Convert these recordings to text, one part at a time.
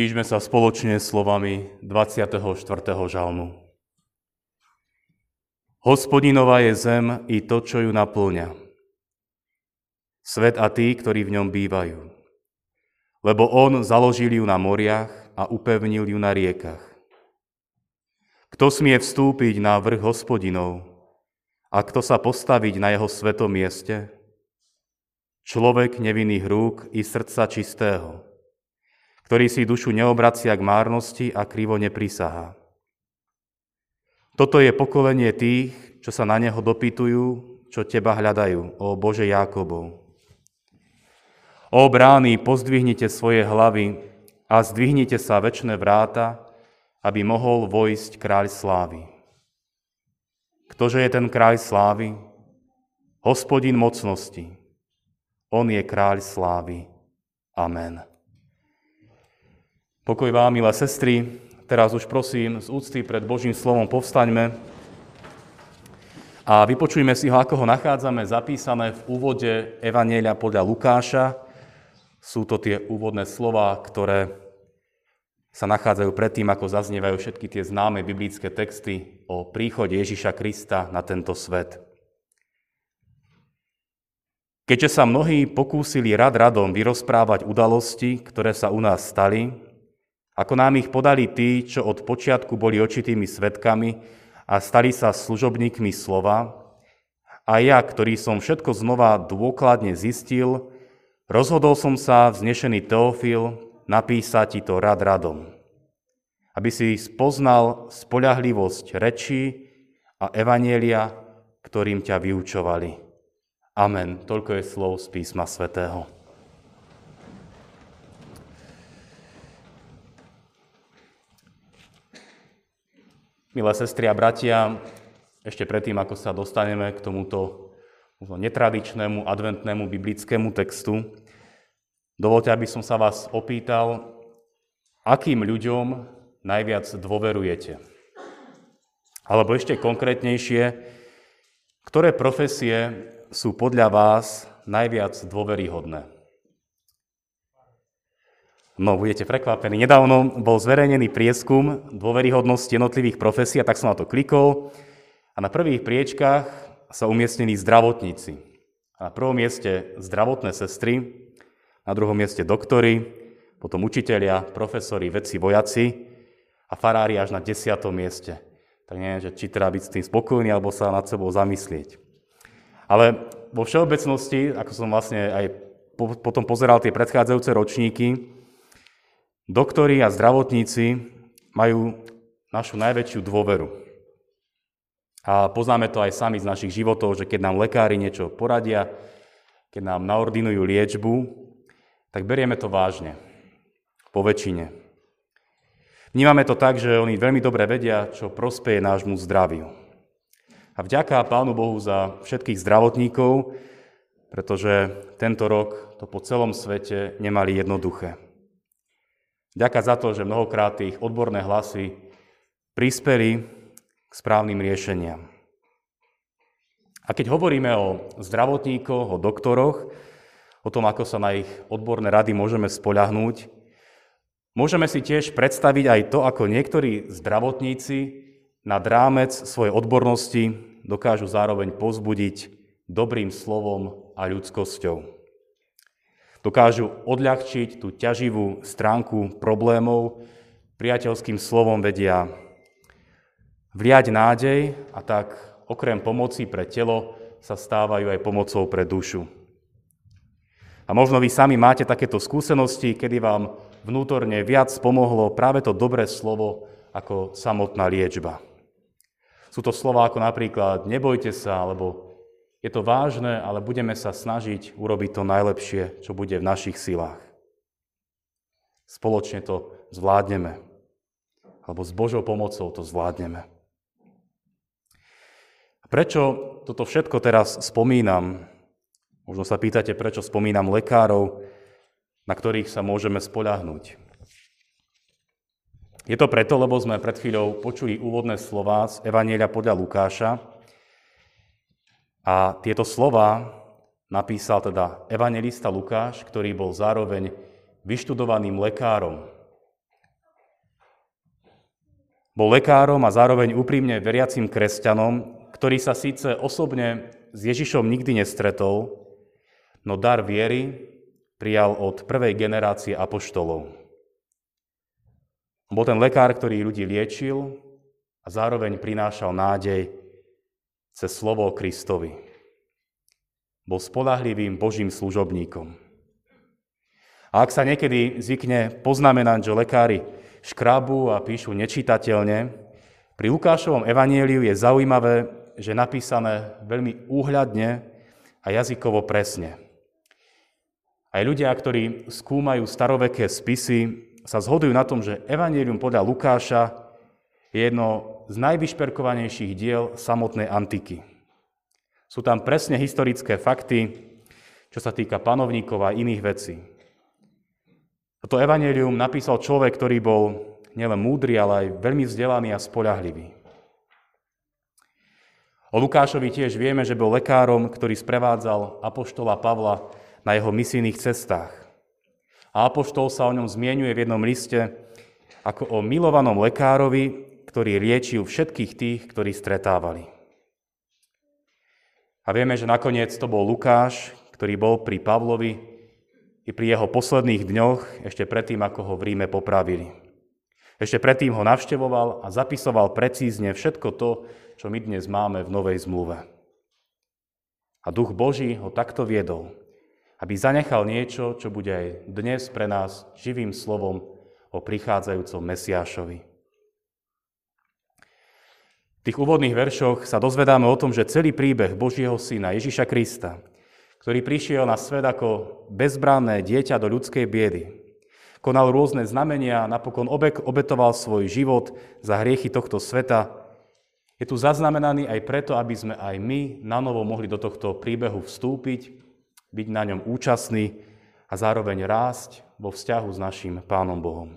Stížme sa spoločne slovami 24. žalmu. Hospodinová je zem i to, čo ju naplňa. Svet a tí, ktorí v ňom bývajú. Lebo on založil ju na moriach a upevnil ju na riekach. Kto smie vstúpiť na vrch hospodinov a kto sa postaviť na jeho svetom mieste? Človek nevinných rúk i srdca čistého, ktorý si dušu neobracia k márnosti a krivo neprisahá. Toto je pokolenie tých, čo sa na Neho dopytujú, čo Teba hľadajú, o Bože Jákobov. O brány, pozdvihnite svoje hlavy a zdvihnite sa väčšie vráta, aby mohol vojsť kráľ slávy. Ktože je ten kráľ slávy? Hospodin mocnosti. On je kráľ slávy. Amen. Pokoj vám, milé sestry, teraz už prosím z úcty pred Božím slovom povstaňme a vypočujme si ho, ako ho nachádzame zapísané v úvode Evanielia podľa Lukáša. Sú to tie úvodné slova, ktoré sa nachádzajú predtým, ako zaznievajú všetky tie známe biblické texty o príchode Ježiša Krista na tento svet. Keďže sa mnohí pokúsili rad radom vyrozprávať udalosti, ktoré sa u nás stali, ako nám ich podali tí, čo od počiatku boli očitými svetkami a stali sa služobníkmi slova, a ja, ktorý som všetko znova dôkladne zistil, rozhodol som sa, vznešený Teofil, napísať ti to rad radom, aby si spoznal spoľahlivosť rečí a evanielia, ktorým ťa vyučovali. Amen. Toľko je slov z písma svätého. Milé sestry a bratia, ešte predtým, ako sa dostaneme k tomuto netradičnému adventnému biblickému textu, dovolte, aby som sa vás opýtal, akým ľuďom najviac dôverujete. Alebo ešte konkrétnejšie, ktoré profesie sú podľa vás najviac dôveryhodné? No, budete prekvapení. Nedávno bol zverejnený prieskum dôveryhodnosti jednotlivých profesí a tak som na to klikol. A na prvých priečkách sa umiestnili zdravotníci. A na prvom mieste zdravotné sestry, na druhom mieste doktory, potom učitelia, profesori, vedci, vojaci a farári až na desiatom mieste. Tak neviem, že či treba byť s tým spokojný, alebo sa nad sebou zamyslieť. Ale vo všeobecnosti, ako som vlastne aj potom pozeral tie predchádzajúce ročníky, Doktori a zdravotníci majú našu najväčšiu dôveru. A poznáme to aj sami z našich životov, že keď nám lekári niečo poradia, keď nám naordinujú liečbu, tak berieme to vážne. Po väčšine. Vnímame to tak, že oni veľmi dobre vedia, čo prospeje nášmu zdraviu. A vďaka Pánu Bohu za všetkých zdravotníkov, pretože tento rok to po celom svete nemali jednoduché. Ďaká za to, že mnohokrát ich odborné hlasy prispeli k správnym riešeniam. A keď hovoríme o zdravotníkoch, o doktoroch, o tom, ako sa na ich odborné rady môžeme spoľahnúť, môžeme si tiež predstaviť aj to, ako niektorí zdravotníci nad rámec svojej odbornosti dokážu zároveň pozbudiť dobrým slovom a ľudskosťou. Dokážu odľahčiť tú ťaživú stránku problémov, priateľským slovom vedia vliať nádej a tak okrem pomoci pre telo sa stávajú aj pomocou pre dušu. A možno vy sami máte takéto skúsenosti, kedy vám vnútorne viac pomohlo práve to dobré slovo ako samotná liečba. Sú to slova ako napríklad nebojte sa, alebo je to vážne, ale budeme sa snažiť urobiť to najlepšie, čo bude v našich silách. Spoločne to zvládneme. Alebo s Božou pomocou to zvládneme. Prečo toto všetko teraz spomínam? Možno sa pýtate, prečo spomínam lekárov, na ktorých sa môžeme spoľahnúť. Je to preto, lebo sme pred chvíľou počuli úvodné slova z Evanielia podľa Lukáša, a tieto slova napísal teda evangelista Lukáš, ktorý bol zároveň vyštudovaným lekárom. Bol lekárom a zároveň úprimne veriacim kresťanom, ktorý sa síce osobne s Ježišom nikdy nestretol, no dar viery prijal od prvej generácie apoštolov. Bol ten lekár, ktorý ľudí liečil a zároveň prinášal nádej cez slovo Kristovi. Bol spolahlivým Božím služobníkom. A ak sa niekedy zvykne poznamenať, že lekári škrabu a píšu nečitateľne, pri Lukášovom evanieliu je zaujímavé, že napísané veľmi úhľadne a jazykovo presne. Aj ľudia, ktorí skúmajú staroveké spisy, sa zhodujú na tom, že evanielium podľa Lukáša je jedno z najvyšperkovanejších diel samotnej antiky. Sú tam presne historické fakty, čo sa týka panovníkov a iných vecí. Toto evanelium napísal človek, ktorý bol nielen múdry, ale aj veľmi vzdelaný a spoľahlivý. O Lukášovi tiež vieme, že bol lekárom, ktorý sprevádzal apoštola Pavla na jeho misijných cestách. A apoštol sa o ňom zmienuje v jednom liste ako o milovanom lekárovi, ktorý liečil všetkých tých, ktorí stretávali. A vieme, že nakoniec to bol Lukáš, ktorý bol pri Pavlovi i pri jeho posledných dňoch, ešte predtým, ako ho v Ríme popravili. Ešte predtým ho navštevoval a zapisoval precízne všetko to, čo my dnes máme v Novej zmluve. A duch Boží ho takto viedol, aby zanechal niečo, čo bude aj dnes pre nás živým slovom o prichádzajúcom Mesiášovi. V tých úvodných veršoch sa dozvedáme o tom, že celý príbeh Božieho syna Ježiša Krista ktorý prišiel na svet ako bezbranné dieťa do ľudskej biedy. Konal rôzne znamenia, napokon obetoval svoj život za hriechy tohto sveta. Je tu zaznamenaný aj preto, aby sme aj my na novo mohli do tohto príbehu vstúpiť, byť na ňom účastní a zároveň rásť vo vzťahu s našim Pánom Bohom.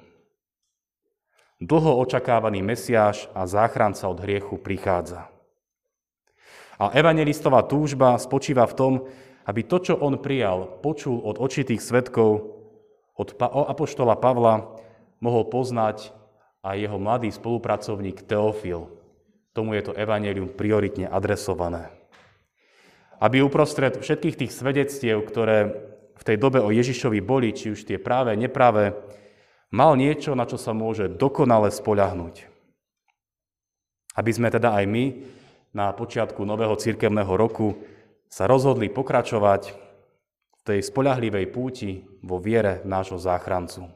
Dlho očakávaný Mesiáš a záchranca od hriechu prichádza. A evangelistová túžba spočíva v tom, aby to, čo on prijal, počul od očitých svetkov, od apoštola Pavla, mohol poznať aj jeho mladý spolupracovník Teofil. Tomu je to evanelium prioritne adresované. Aby uprostred všetkých tých svedectiev, ktoré v tej dobe o Ježišovi boli, či už tie práve, nepráve, mal niečo, na čo sa môže dokonale spoľahnúť. Aby sme teda aj my na počiatku nového cirkevného roku sa rozhodli pokračovať v tej spoľahlivej púti vo viere nášho záchrancu.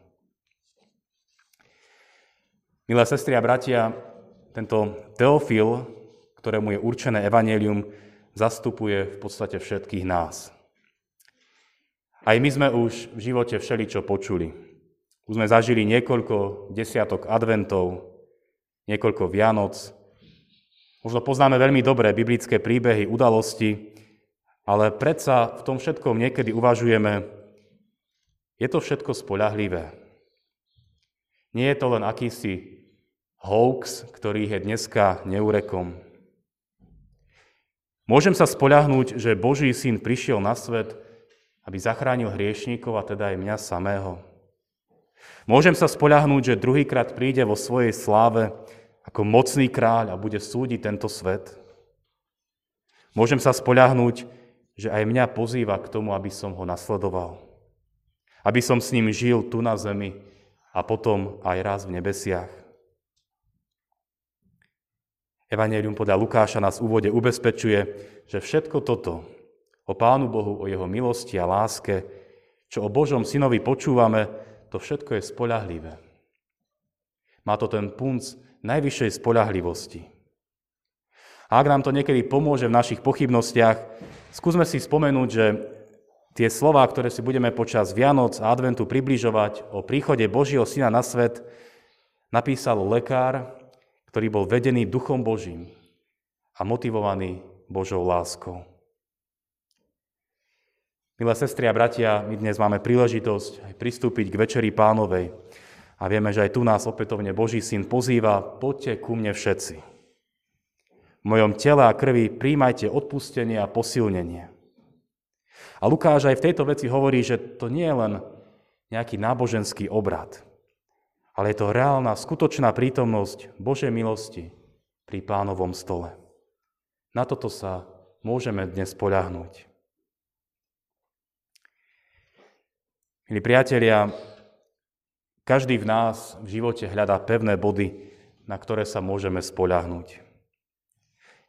Milé sestry a bratia, tento Teofil, ktorému je určené evanelium, zastupuje v podstate všetkých nás. Aj my sme už v živote všeličo počuli. Už sme zažili niekoľko desiatok adventov, niekoľko Vianoc. Možno poznáme veľmi dobré biblické príbehy, udalosti, ale predsa v tom všetkom niekedy uvažujeme, je to všetko spoľahlivé. Nie je to len akýsi hoax, ktorý je dneska neurekom. Môžem sa spoľahnúť, že Boží syn prišiel na svet, aby zachránil hriešníkov a teda aj mňa samého. Môžem sa spoľahnúť, že druhýkrát príde vo svojej sláve ako mocný kráľ a bude súdiť tento svet. Môžem sa spoľahnúť, že aj mňa pozýva k tomu, aby som ho nasledoval. Aby som s ním žil tu na zemi a potom aj raz v nebesiach. Evangelium podľa Lukáša nás v úvode ubezpečuje, že všetko toto o Pánu Bohu, o Jeho milosti a láske, čo o Božom synovi počúvame, to všetko je spoľahlivé. Má to ten punc najvyššej spoľahlivosti. A ak nám to niekedy pomôže v našich pochybnostiach, Skúsme si spomenúť, že tie slová, ktoré si budeme počas Vianoc a Adventu približovať o príchode Božieho Syna na svet, napísal lekár, ktorý bol vedený Duchom Božím a motivovaný Božou láskou. Milé sestry a bratia, my dnes máme príležitosť aj pristúpiť k Večeri pánovej a vieme, že aj tu nás opätovne Boží syn pozýva, poďte ku mne všetci. V mojom tele a krvi príjmajte odpustenie a posilnenie. A Lukáš aj v tejto veci hovorí, že to nie je len nejaký náboženský obrad, ale je to reálna, skutočná prítomnosť Božej milosti pri pánovom stole. Na toto sa môžeme dnes poľahnúť. Milí priatelia, každý v nás v živote hľadá pevné body, na ktoré sa môžeme spoľahnúť.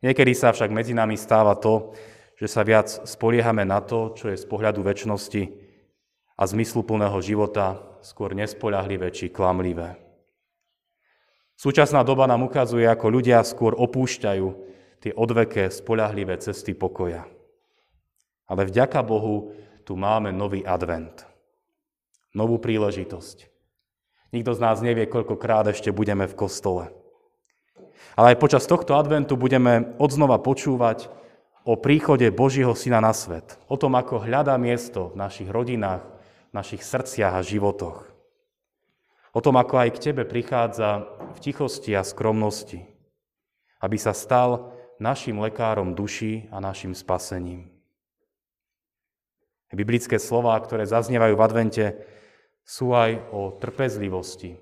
Niekedy sa však medzi nami stáva to, že sa viac spoliehame na to, čo je z pohľadu väčšnosti a zmysluplného života skôr nespoľahlivé či klamlivé. Súčasná doba nám ukazuje, ako ľudia skôr opúšťajú tie odveké, spoľahlivé cesty pokoja. Ale vďaka Bohu tu máme nový advent. Novú príležitosť. Nikto z nás nevie, koľkokrát ešte budeme v kostole. Ale aj počas tohto adventu budeme odznova počúvať o príchode Božieho Syna na svet. O tom, ako hľadá miesto v našich rodinách, v našich srdciach a životoch. O tom, ako aj k tebe prichádza v tichosti a skromnosti, aby sa stal našim lekárom duší a našim spasením. Biblické slová, ktoré zaznievajú v advente, sú aj o trpezlivosti,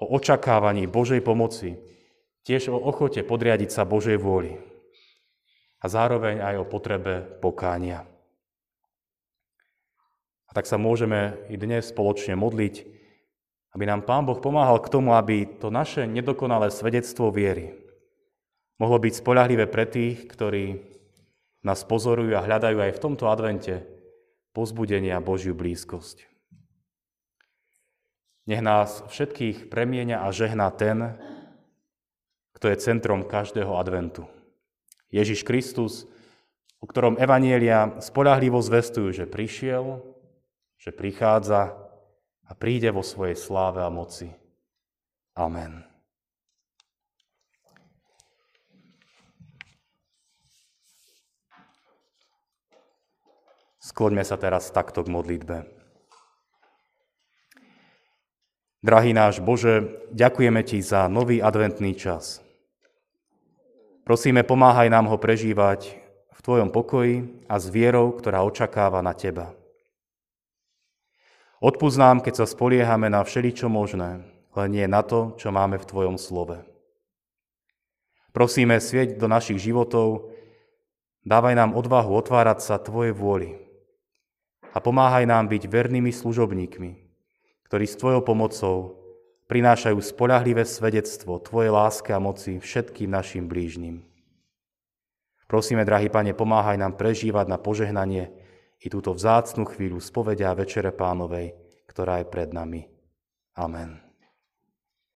o očakávaní Božej pomoci, tiež o ochote podriadiť sa Božej vôli a zároveň aj o potrebe pokánia. A tak sa môžeme i dnes spoločne modliť, aby nám Pán Boh pomáhal k tomu, aby to naše nedokonalé svedectvo viery mohlo byť spolahlivé pre tých, ktorí nás pozorujú a hľadajú aj v tomto advente pozbudenia Božiu blízkosť. Nech nás všetkých premienia a žehná ten, kto je centrom každého adventu. Ježiš Kristus, o ktorom Evanielia spolahlivo zvestujú, že prišiel, že prichádza a príde vo svojej sláve a moci. Amen. Skloňme sa teraz takto k modlitbe. Drahý náš Bože, ďakujeme Ti za nový adventný čas. Prosíme, pomáhaj nám ho prežívať v Tvojom pokoji a s vierou, ktorá očakáva na Teba. Odpúsť nám, keď sa spoliehame na všeličo možné, len nie na to, čo máme v Tvojom slove. Prosíme, svieť do našich životov, dávaj nám odvahu otvárať sa Tvojej vôli a pomáhaj nám byť vernými služobníkmi, ktorí s Tvojou pomocou prinášajú spolahlivé svedectvo Tvojej láske a moci všetkým našim blížnym. Prosíme, drahý Pane, pomáhaj nám prežívať na požehnanie i túto vzácnú chvíľu spovedia Večere Pánovej, ktorá je pred nami. Amen.